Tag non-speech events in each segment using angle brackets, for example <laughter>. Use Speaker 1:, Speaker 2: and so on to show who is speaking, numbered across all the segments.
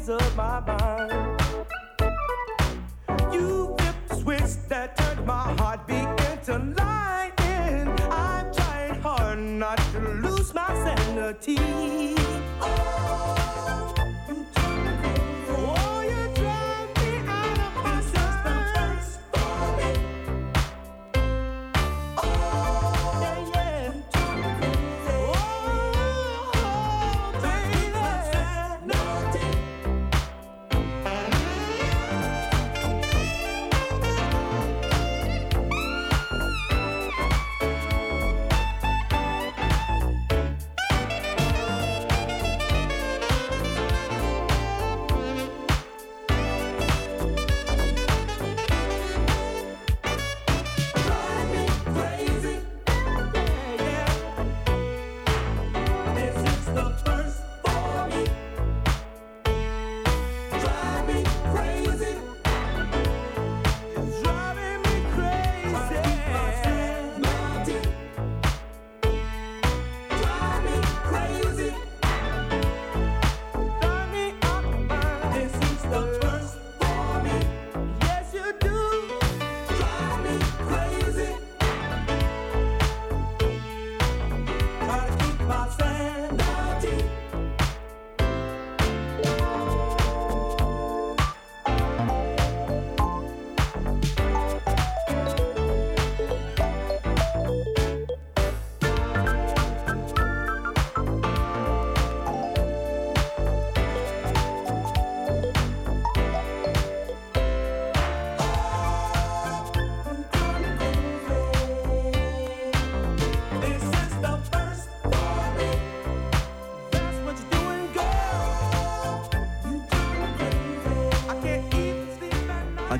Speaker 1: ways of my mind. You flipped the switch that turned my heartbeat into lightning. I'm trying hard not to lose my sanity.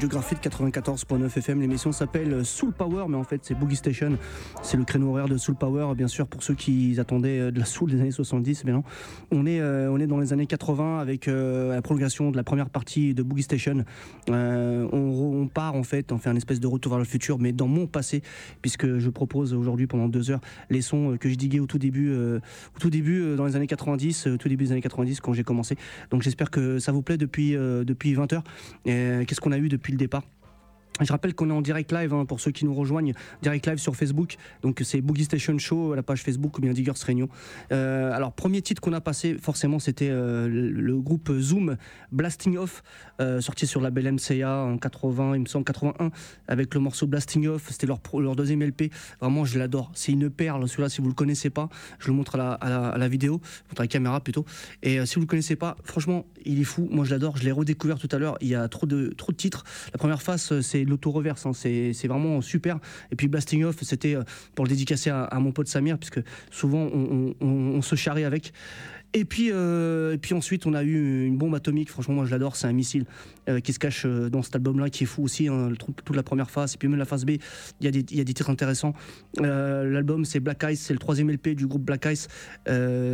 Speaker 2: Radiographie de 94.9 FM. L'émission s'appelle Soul Power, mais en fait c'est Boogie Station. C'est le créneau horaire de Soul Power, bien sûr, pour ceux qui attendaient euh, de la soul des années 70. Mais non, on est, euh, on est dans les années 80 avec euh, la prolongation de la première partie de Boogie Station. on, part en fait, on fait un espèce de retour vers le futur, mais dans mon passé, puisque je propose aujourd'hui pendant deux heures les sons que je diguais au tout début, au tout début dans les années 90, au tout début des années 90 quand j'ai commencé. Donc j'espère que ça vous plaît depuis, depuis 20 heures. Qu'est-ce qu'on a eu depuis le départ. Je rappelle qu'on est en direct live hein, pour ceux qui nous rejoignent, direct live sur Facebook. Donc c'est Boogie Station Show, la page Facebook ou bien Diggers Réunion. Euh, alors premier titre qu'on a passé, forcément c'était euh, le, groupe Zoom Blasting Off, euh, sorti sur la belle MCA en 80, il me semble 81, avec le morceau Blasting Off. C'était leur, leur deuxième LP. Vraiment je l'adore. C'est une perle. Celui-là si vous le connaissez pas, je le montre à la, à la, vidéo, à la caméra plutôt. Et si vous le connaissez pas, franchement il est fou. Moi je l'adore. Je l'ai redécouvert tout à l'heure. Il y a trop de trop de titres. La première face c'est l'auto-reverse. Hein. C'est, vraiment super. Et puis Blasting Off, c'était euh, pour le dédicacer à, mon pote Samir, puisque souvent on, se charrie avec. Et puis, euh, et puis ensuite, on a eu une bombe atomique. Franchement, moi, je l'adore. C'est un missile euh, qui se cache dans cet album-là, qui est fou aussi. Hein, toute la première phase, et puis même la phase B, il y, a des, titres intéressants. L'album, c'est Black Ice, c'est le troisième LP du groupe Black Ice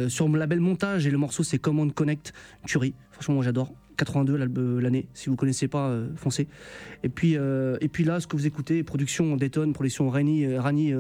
Speaker 2: sur mon label Montage. Et le morceau, c'est Command Connect. Curie. Franchement, moi, j'adore. 82 l'année. Si vous connaissez pas, euh, foncez. Et puis, euh, et puis là, ce que vous écoutez, production Dayton, production Rani, euh, Rani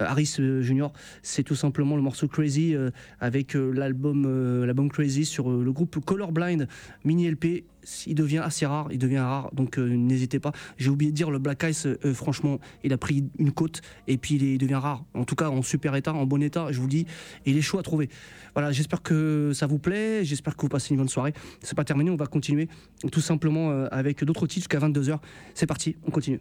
Speaker 2: Harris Junior, c'est tout simplement le morceau Crazy avec l'album, Crazy sur le groupe Colorblind mini LP il devient assez rare, il devient rare, donc euh, n'hésitez pas. J'ai oublié de dire, le Black Ice, euh, franchement, il a pris une côte et puis il, devient rare. En tout cas, en super état, en bon état, je vous dis, il est chaud à trouver. Voilà, j'espère que ça vous plaît, j'espère que vous passez une bonne soirée. C'est pas terminé, on va continuer tout simplement euh, avec d'autres titres jusqu'à 22h. C'est parti, on continue.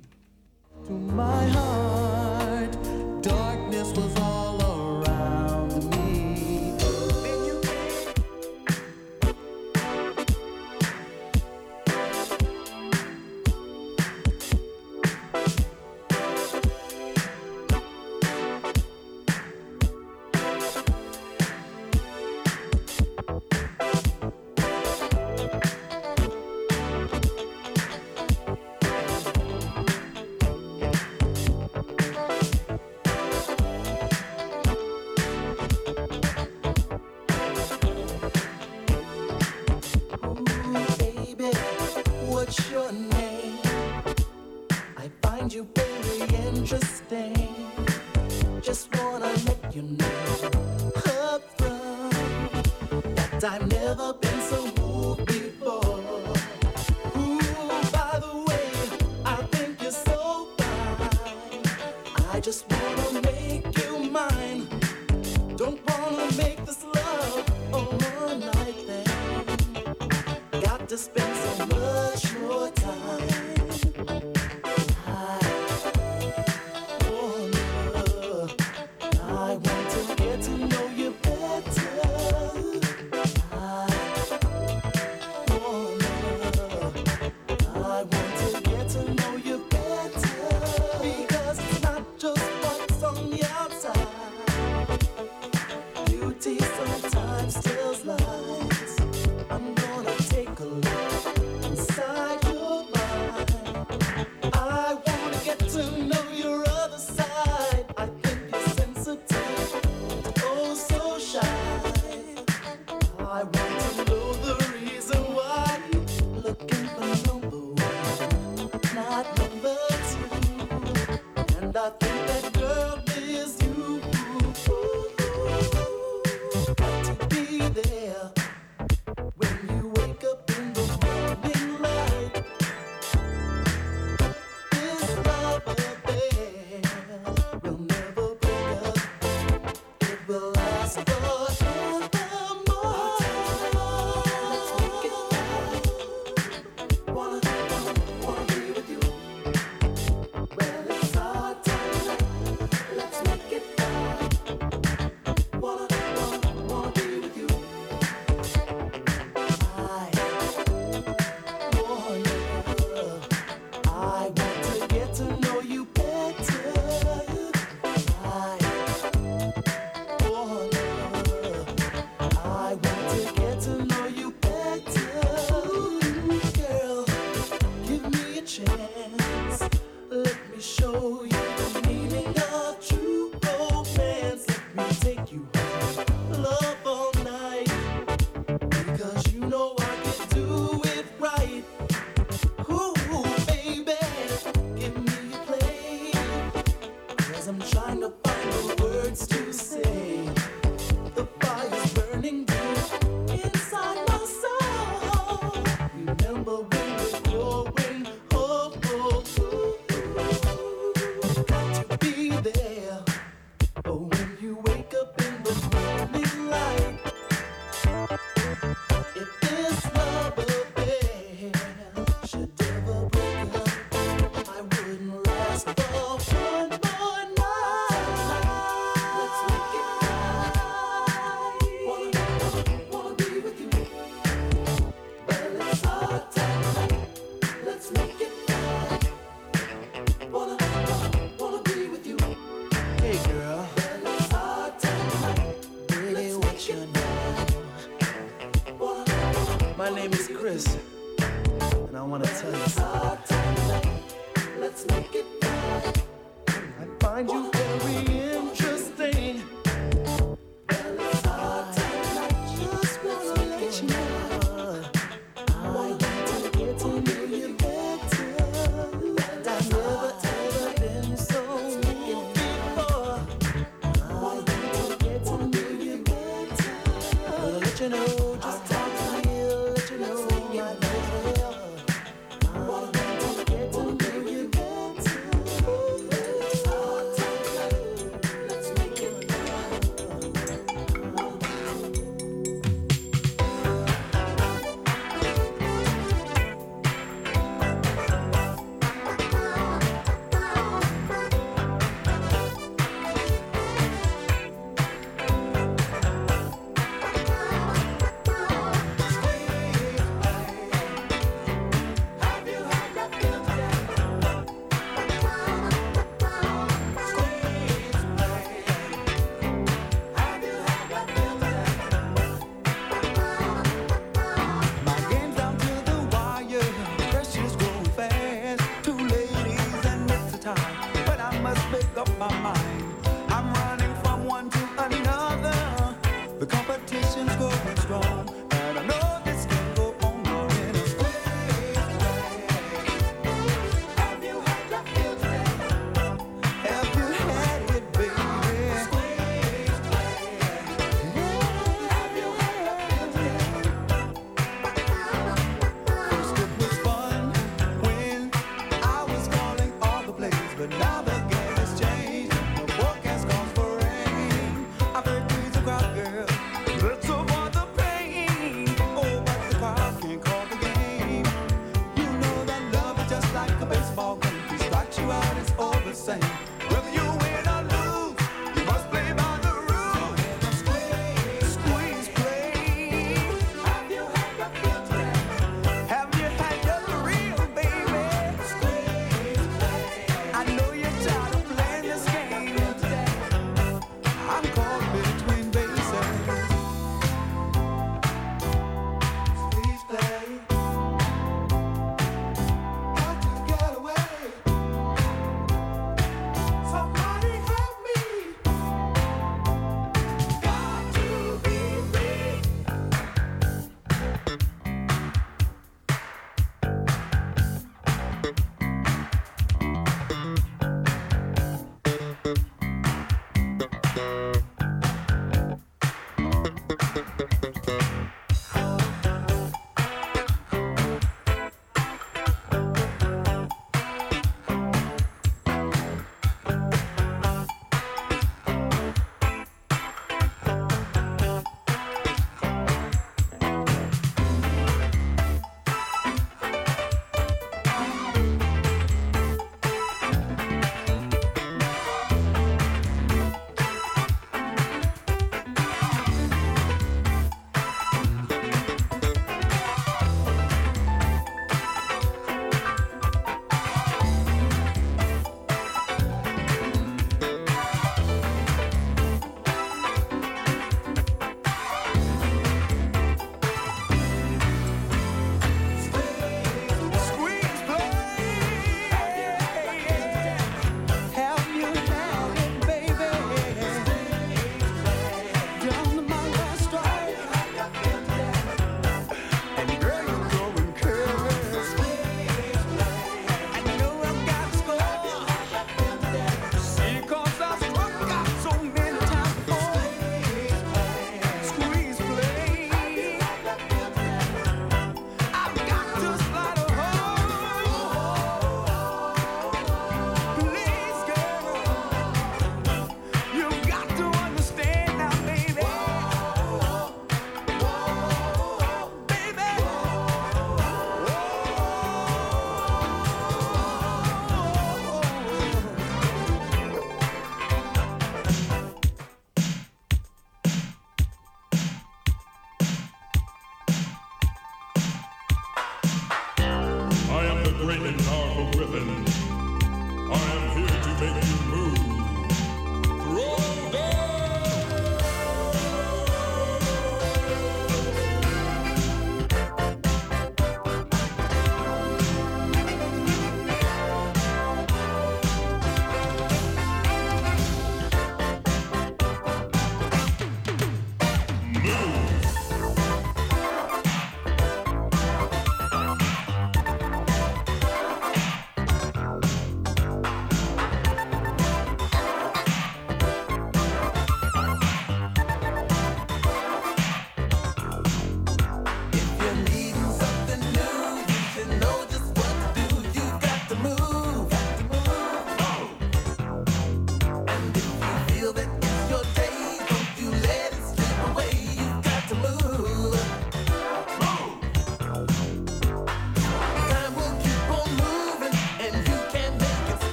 Speaker 3: Don't know the reason why.
Speaker 2: Looking for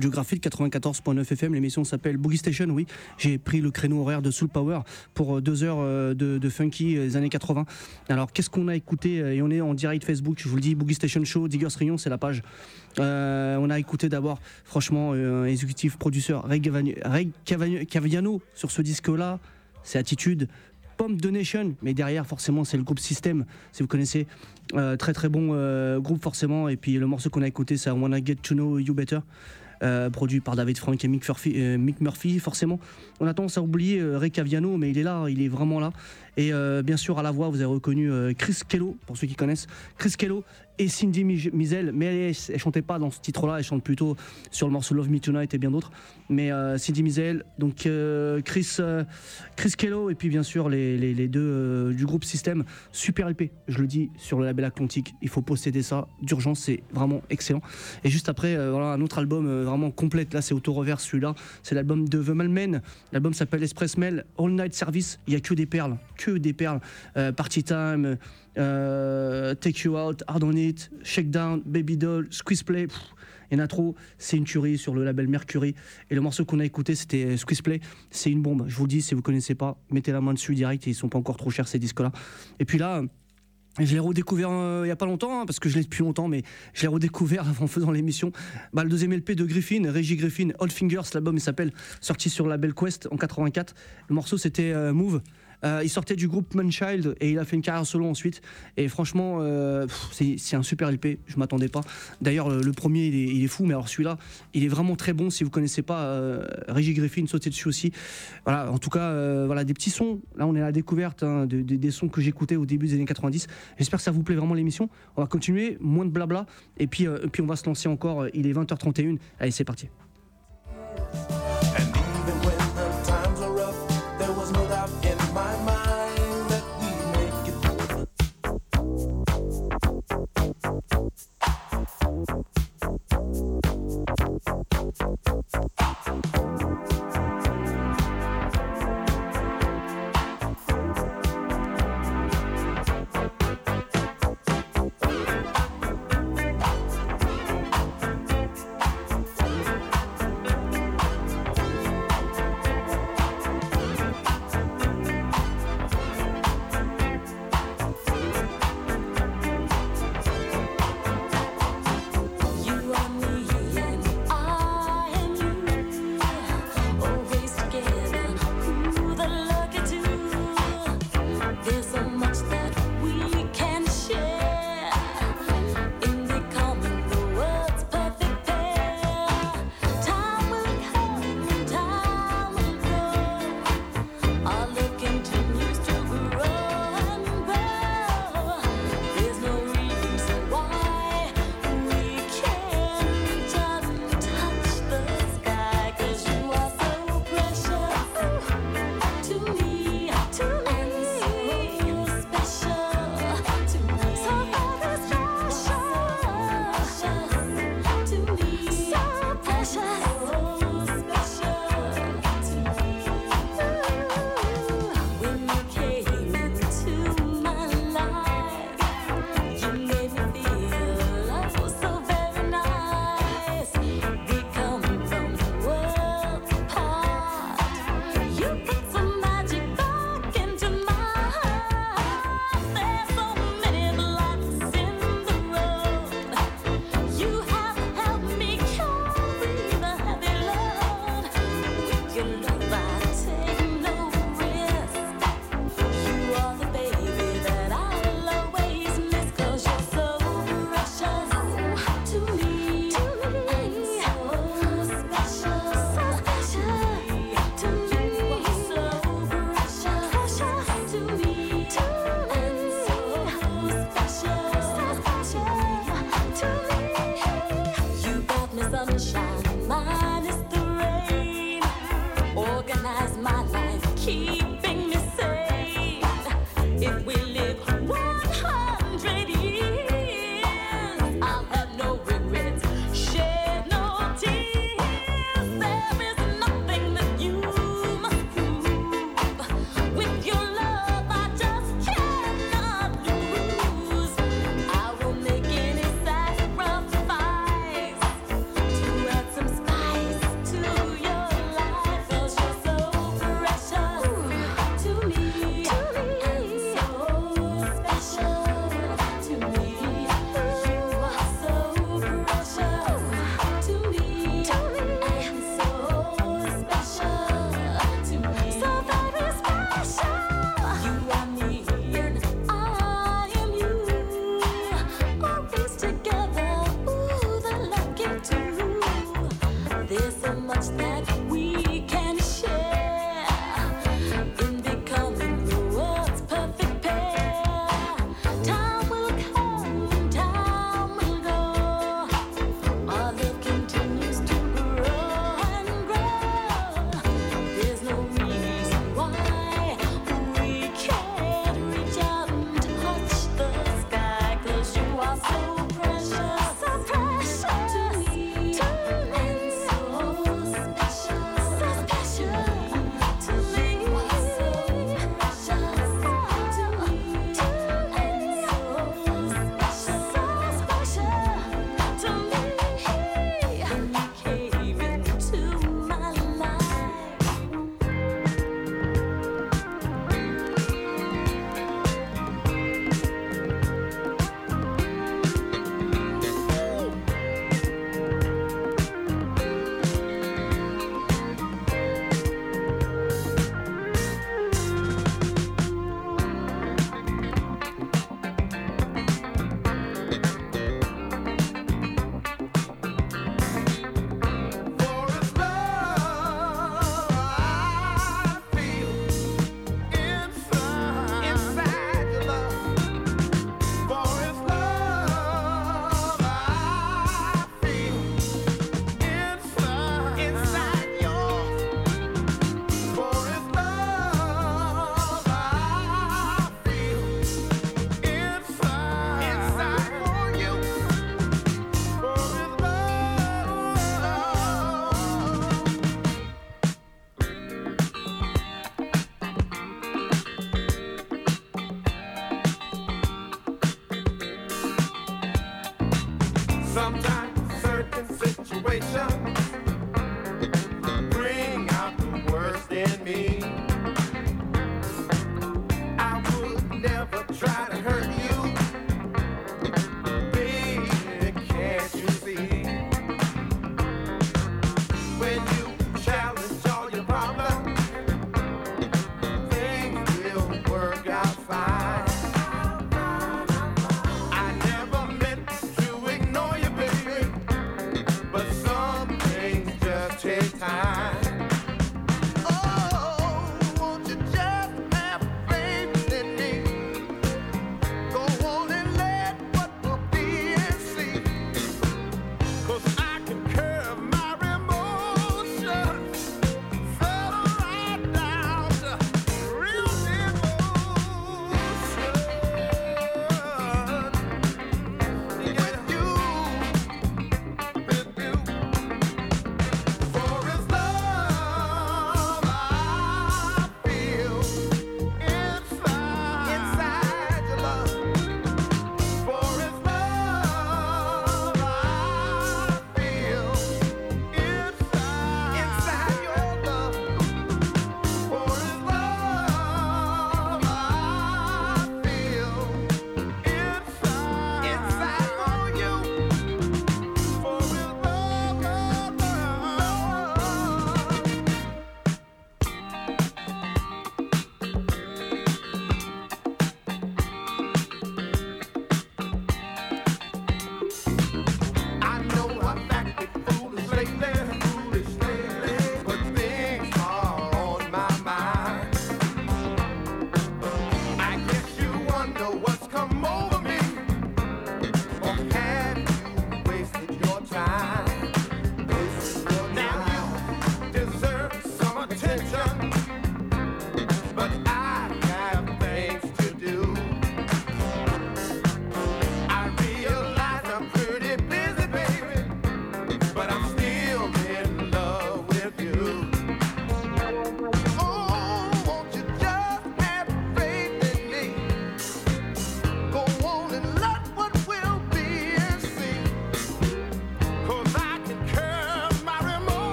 Speaker 2: radiographie de 94.9 FM. L'émission s'appelle Boogie Station. Oui, j'ai pris le créneau horaire de Soul Power pour euh, deux heures euh, de, funky des années 80. Alors, qu'est-ce qu'on a écouté Et on est en direct Facebook. Je vous le dis, Boogie Station Show, Diggers Rayon, c'est la page. on a écouté d'abord, franchement, un exécutif producteur Ray Caviano sur ce disque-là. C'est Attitude. Pomp Donation, mais derrière forcément c'est le groupe System, si vous connaissez, euh, très très bon euh, groupe forcément. Et puis le morceau qu'on a écouté c'est Wanna Get to Know You Better. Euh, produit par David Frank et Mick Murphy, Mick Murphy, forcément. On a tendance à oublier Ray Caviano, mais il est là, il est vraiment là. Et bien sûr, à la voix, vous avez reconnu Chris Kello, pour ceux qui connaissent. Chris Kello et Cindy Mizel, mais elle, elle, chantait pas dans ce titre-là, elle chante plutôt sur le morceau Love Me Tonight et bien d'autres. Mais euh, Cindy Mizel, donc euh, Chris, euh, Chris Kello et puis bien sûr les, deux du groupe System, super LP, je le dis sur le label Atlantique, il faut posséder ça d'urgence, c'est vraiment excellent. Et juste après, voilà un autre album vraiment complet, là c'est Auto Reverse celui-là, c'est l'album de The Malmen, l'album s'appelle Express Mail, All Night Service, il y a que des perles, que des perles, Party Time. Euh, Take You Out, Hard On It, Shakedown, Baby Doll, Squeeze Play. il y en a trop, c'est une tuerie sur le label Mercury. Et le morceau qu'on a écouté, c'était Squeeze Play. C'est une bombe. Je vous dis, si vous connaissez pas, mettez la main dessus direct. Ils sont pas encore trop chers ces disques-là. Et puis là, je l'ai redécouvert euh, il y a pas longtemps, hein, parce que je l'ai depuis longtemps, mais je l'ai redécouvert <laughs> en faisant l'émission. Bah, le deuxième LP de Griffin, Reggie Griffin, Old Fingers, l'album il s'appelle, sorti sur le label Quest en 84. Le morceau c'était euh, Move. Euh, il sortait du groupe Manchild et il a fait une carrière solo ensuite. Et franchement, euh, c'est un super LP. Je m'attendais pas. D'ailleurs, le, premier, il est, fou, mais alors celui-là, il est vraiment très bon. Si vous connaissez pas euh, Reggie Griffin, sautez dessus aussi. Voilà, en tout cas, voilà des petits sons. Là, on est à la découverte hein, des sons que j'écoutais au début des années 90. J'espère que ça vous plaît vraiment l'émission. On va continuer, moins de blabla. Et puis, puis on va se lancer encore. Il est 20h31. Allez, c'est parti. 走走走走。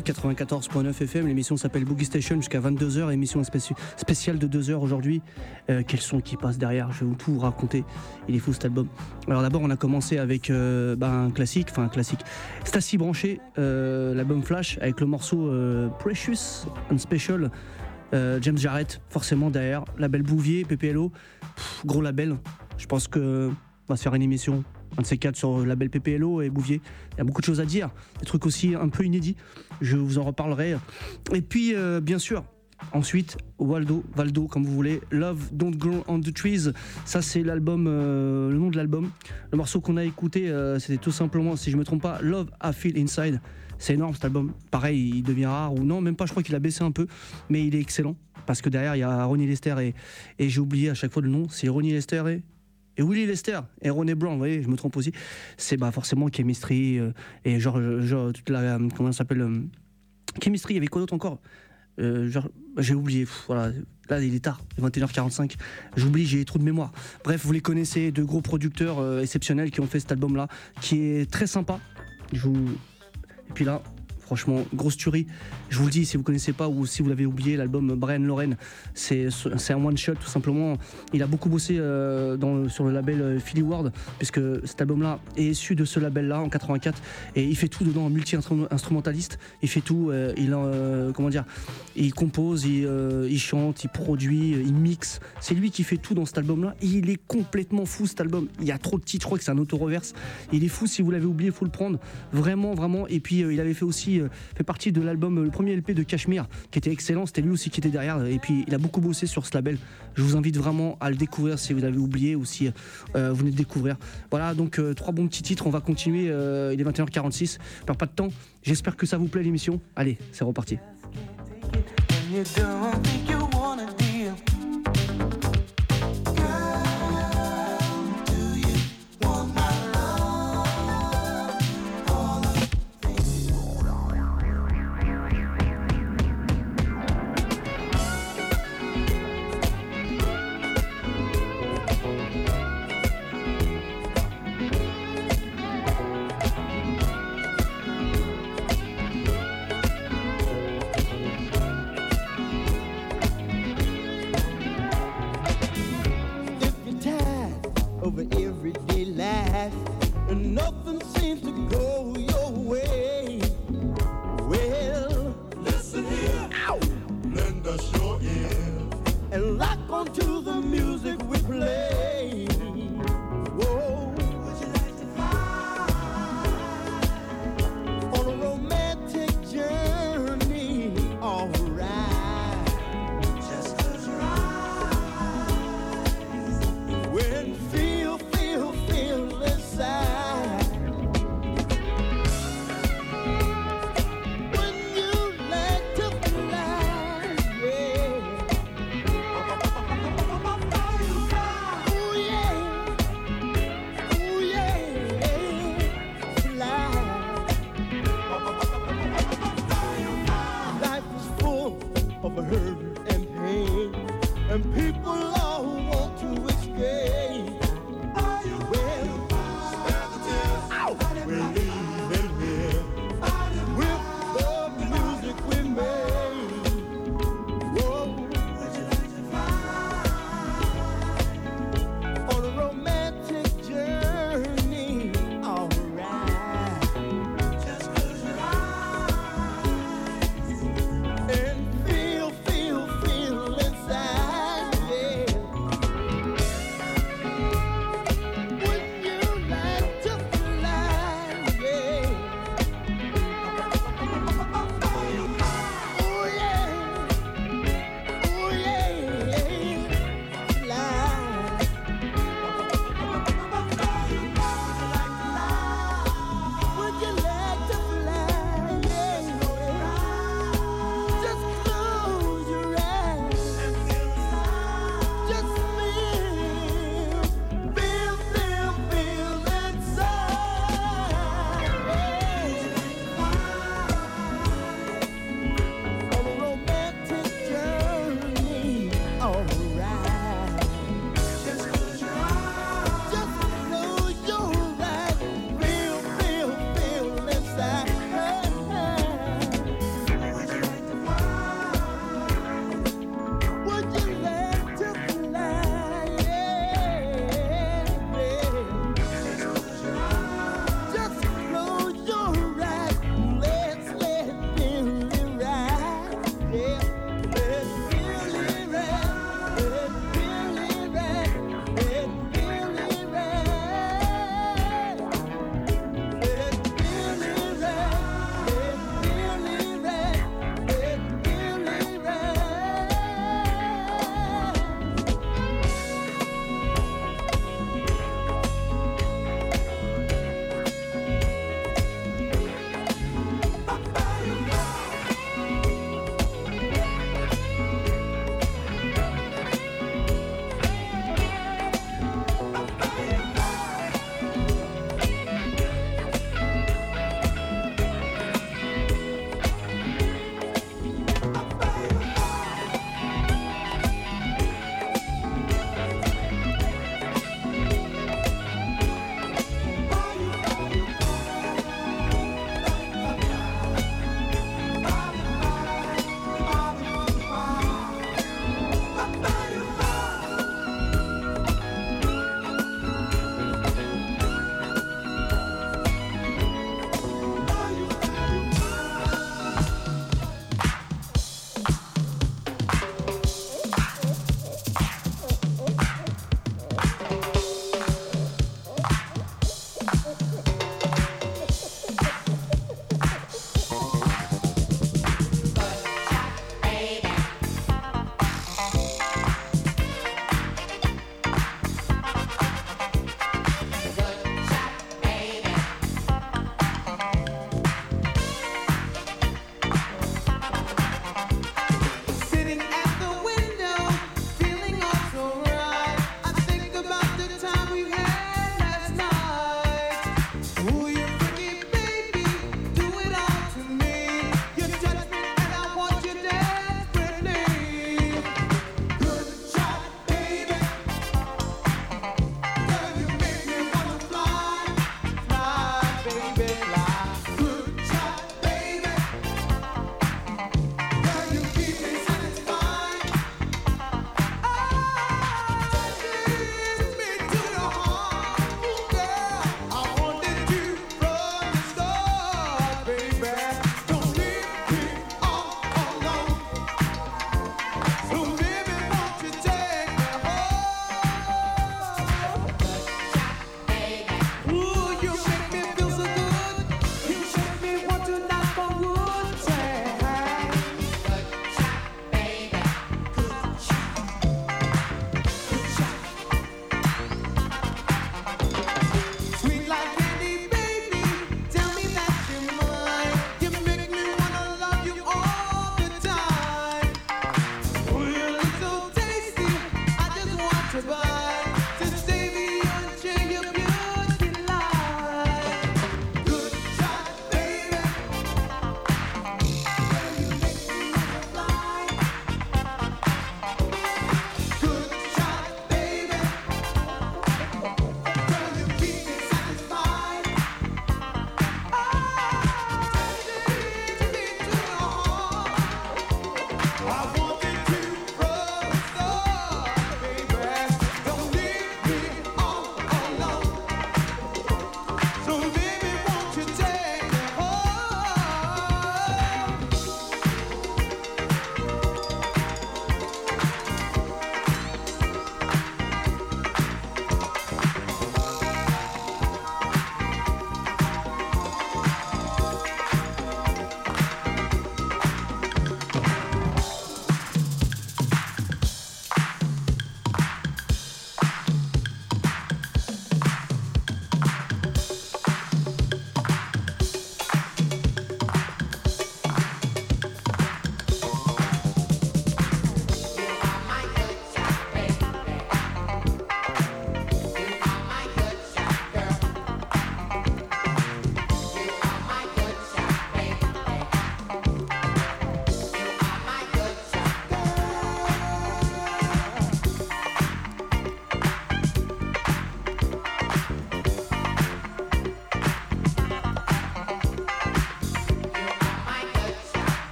Speaker 2: 94.9 FM. L'émission s'appelle Boogie Station jusqu'à 22h. Émission spéciale de 2h aujourd'hui. Euh, quels sont qui passent derrière Je vais tout vous raconter. Il est fou cet album. Alors d'abord, on a commencé avec euh, bah, un classique, enfin un classique. Stacy Branché, euh, l'album Flash, avec le morceau Precious and Special. James Jarrett, forcément derrière. Label Bouvier, PPLO. gros label. Je pense que va se faire une émission un de ces quatre sur le label PPLO et Bouvier. Il y a beaucoup de choses à dire, des trucs aussi un peu inédits. Je vous en reparlerai. Et puis, euh, bien sûr, Ensuite, Waldo, Valdo, comme vous voulez, Love Don't Grow on the Trees. Ça, c'est l'album, euh, le nom de l'album. Le morceau qu'on a écouté, euh, c'était tout simplement, si je me trompe pas, Love I Feel Inside. C'est énorme cet album. Pareil, il devient rare ou non, même pas. Je crois qu'il a baissé un peu, mais il est excellent parce que derrière il y a Ronnie Lester et, et j'ai oublié à chaque fois le nom. C'est Ronnie Lester et et Willie Lester et René Brown, vous voyez, je me trompe aussi, c'est bah, forcément Chemistry euh, et genre, genre, toute la. Comment ça s'appelle euh, Chemistry, il y avait quoi d'autre encore? Euh, genre, j'ai oublié, voilà, là il est tard, 21h45, j'oublie, j'ai trop de mémoire. Bref, vous les connaissez, deux gros producteurs exceptionnels qui ont fait cet album-là, qui est très sympa. Je vous... Et puis là, Franchement, grosse tuerie. Je vous le dis, si vous connaissez pas ou si vous l'avez oublié, l'album Brian Loren, c'est un one shot tout simplement. Il a beaucoup bossé euh, dans, sur le label euh, Philly World, puisque cet album-là est issu de ce label-là en 84 et il fait tout dedans, multi-instrumentaliste. Il fait tout. Euh, il comment dire Il compose, il, chante, il produit, il mixe. C'est lui qui fait tout dans cet album-là. Il est complètement fou cet album. Il y a trop de titres. Je crois que c'est un auto-reverse. Il est fou. Si vous l'avez oublié, il faut le prendre. Vraiment, vraiment. Et puis il avait fait aussi euh, fait partie de l'album, le premier LP de Cashmere, qui était excellent. C'était lui aussi qui était derrière. Et puis, il a beaucoup bossé sur ce label. Je vous invite vraiment à le découvrir si vous l'avez oublié ou si euh, vous venez de découvrir. Voilà, donc euh, trois bons petits titres. On va continuer. il est 21h46. Perds pas de temps. J'espère que ça vous plaît l'émission. Allez, c'est reparti.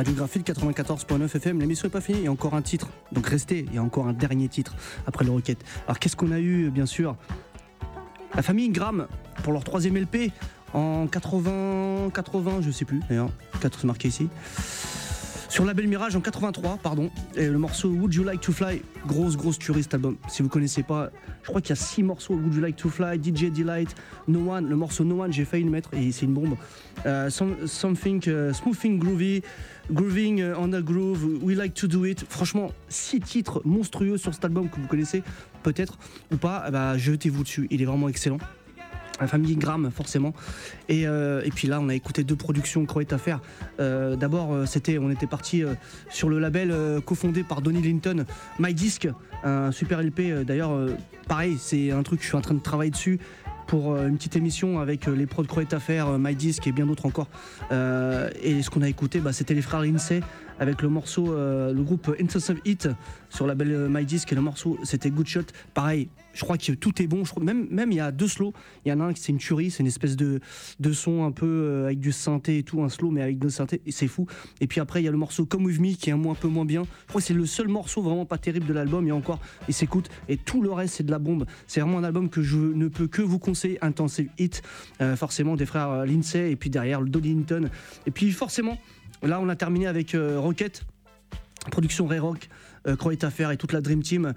Speaker 2: Radiographie 94.9 FM. L'émission n'est pas finie, il y a encore un titre. Donc restez, il y a encore un dernier titre après le Rocket. Alors qu'est-ce qu'on a eu, bien sûr? La famille Ingram pour leur troisième LP en 80, 80, je sais plus d'ailleurs, 4 marqué ici. Sur Label Mirage en 83, pardon, le morceau Would You Like to Fly, grosse grosse tuerie album. Si vous connaissez pas, je crois qu'il y a 6 morceaux Would You Like to Fly, DJ Delight, No One, le morceau No One, j'ai failli le mettre et c'est une bombe. Euh, something uh, Smoothing Groovy, Grooving uh, on Groove, We Like to Do It. Franchement, 6 titres monstrueux sur cet album que vous connaissez peut-être ou pas, bah, jetez-vous dessus, il est vraiment excellent la famille Gram forcément. Et, euh, et, puis là, on a écouté deux productions Croët à. Euh, d'abord, euh, c'était, on était parti sur le label cofondé par Donny Linton, My Disc, un super LP. D'ailleurs, pareil, c'est un truc que je suis en train de travailler dessus pour une petite émission avec les pros de Croët à et bien d'autres encore. et ce qu'on a écouté, bah, c'était les frères Lindsay avec le morceau, le groupe Intensive Hit sur la belle My Disc et le morceau c'était Good Shot. Pareil, je crois que tout est bon. Même, même il y a deux slows. Il y en a un qui c'est une tuerie, c'est une espèce de, de son un peu euh, avec du synthé et tout, un slow mais avec de synthé, et c'est fou. Et puis après il y a le morceau Come With Me qui est un, un peu moins bien. Je crois que c'est le seul morceau vraiment pas terrible de l'album. A encore, il s'écoute et tout le reste c'est de la bombe. C'est vraiment un album que je ne peux que vous conseiller. Intensive Hit, euh, forcément des frères euh, Lindsay et puis derrière le Dolly Hinton. Et puis forcément, là on a terminé avec Rocket, production Ray Rock, Affair et toute la Dream Team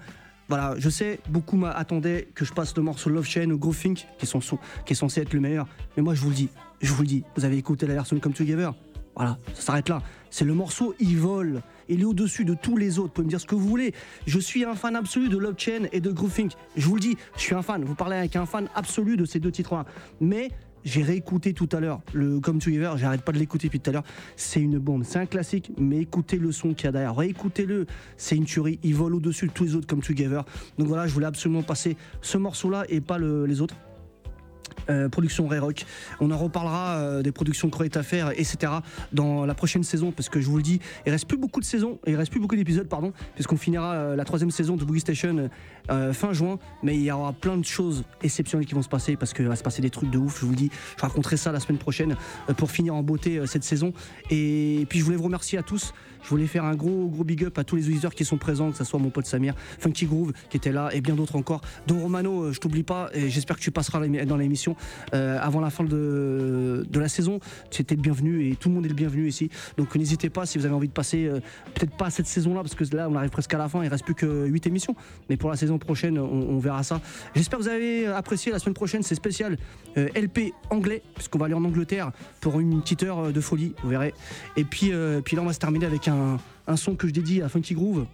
Speaker 2: voilà, je sais, beaucoup m'attendaient que je passe le morceau Love Chain ou Groove Think, qui, est censé être le meilleur. Mais moi, je vous le dis, je vous le dis, vous avez écouté la version Come Together Voilà, ça s'arrête là. C'est le morceau, il vole. Il est au-dessus de tous les autres. Vous pouvez me dire ce que vous voulez. Je suis un fan absolu de Love Chain et de Groove Think. Je vous le dis, je suis un fan. Vous parlez avec un fan absolu de ces deux titres-là. Mais j'ai réécouté tout à l'heure le Come Together, j'arrête pas de l'écouter depuis tout à l'heure. C'est une bombe, c'est un classique, mais écoutez le son qu'il y a derrière, réécoutez-le, c'est une tuerie. Il vole au-dessus de tous les autres Come Together. Donc voilà, je voulais absolument passer ce morceau-là et pas les autres. Euh, production Ray Rock. On en reparlera euh, des productions à faire, etc. dans la prochaine saison, parce que je vous le dis, il reste plus beaucoup de saisons, il reste plus beaucoup d'épisodes, pardon, puisqu'on finira euh, la troisième saison de Boogie Station fin juin, mais il y aura plein de choses exceptionnelles qui vont se passer, parce qu'il va se passer des trucs de ouf, je vous le dis. Je raconterai ça la semaine prochaine pour finir en beauté cette saison. Et puis je voulais vous remercier à tous. Je voulais faire un gros gros big up à tous les auditeurs qui sont présents, que ce soit mon pote Samir, Funky Groove qui était là et bien d'autres encore. Don Romano, je t'oublie pas et j'espère que tu passeras dans l'émission euh, avant la fin de, la saison. Tu étais le bienvenu et tout le monde est le bienvenu ici. Donc n'hésitez pas si vous avez envie de passer, euh, peut-être pas cette saison-là, parce que là on arrive presque à la fin, il reste plus que 8 émissions. Mais pour la saison prochaine, on, verra ça. J'espère que vous avez apprécié. La semaine prochaine, c'est spécial euh, LP anglais, puisqu'on va aller en Angleterre pour une petite heure de folie, vous verrez. Et puis, puis là, on va se terminer avec un, un son que je dédie à Funky Groove,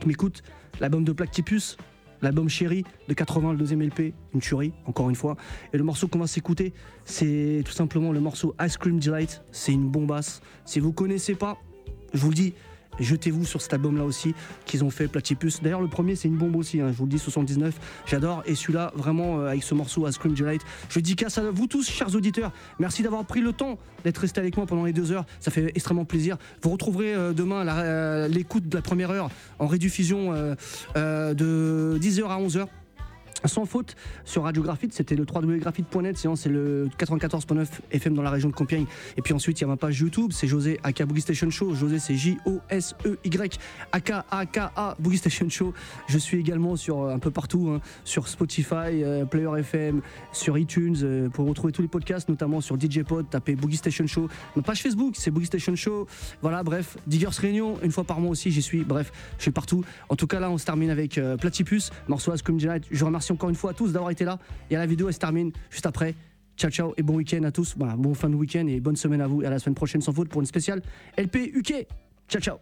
Speaker 2: qui m'écoute, l'album de Plactipus, l'album Chéri de 80, le deuxième LP, une tuerie, encore une fois. Et le morceau qu'on va s'écouter, c'est tout simplement le morceau Ice Cream Delight. C'est une bombasse. Si vous connaissez pas, je vous le dis, jetez-vous sur cet album là aussi qu'ils ont fait Platypus. D'ailleurs le premier c'est une bombe aussi, hein, je vous le dis 79, j'adore et celui-là vraiment euh, avec ce morceau Ice Cream Delight. Je dédicace à vous tous chers auditeurs, merci d'avoir pris le temps d'être resté avec moi pendant les deux heures, ça fait extrêmement plaisir. Vous retrouverez euh, demain euh, l'écoute de la première heure en rediffusion de 10h à 11h sans faute sur Radio Graphite, c'était le www.graphite.net, sinon c'est le 94.9 FM dans la région de Compiègne. Et puis ensuite, il y a ma page YouTube, c'est José Aka Boogie Station Show. José, c'est J-O-S-E-Y A-K-A-K-A Boogie Station Show. Je suis également sur euh, un peu partout, hein, sur Spotify, euh, Player FM, sur iTunes, euh, pour retrouver tous les podcasts, notamment sur DJ Pod, tapez Boogie Station Show. Ma page Facebook, c'est Boogie Station Show. Voilà, bref, Diggers Réunion, une fois par mois aussi, j'y suis. Bref, je suis partout. En tout cas, là, on se termine avec Platypus, morceau As Je remercie encore une fois à tous d'avoir été là. Et la vidéo, elle se termine juste après. Ciao, ciao et bon week-end à tous. bon fin de week-end et bonne semaine à vous. Et à la semaine prochaine sans faute pour une spéciale LP UK. Ciao, ciao.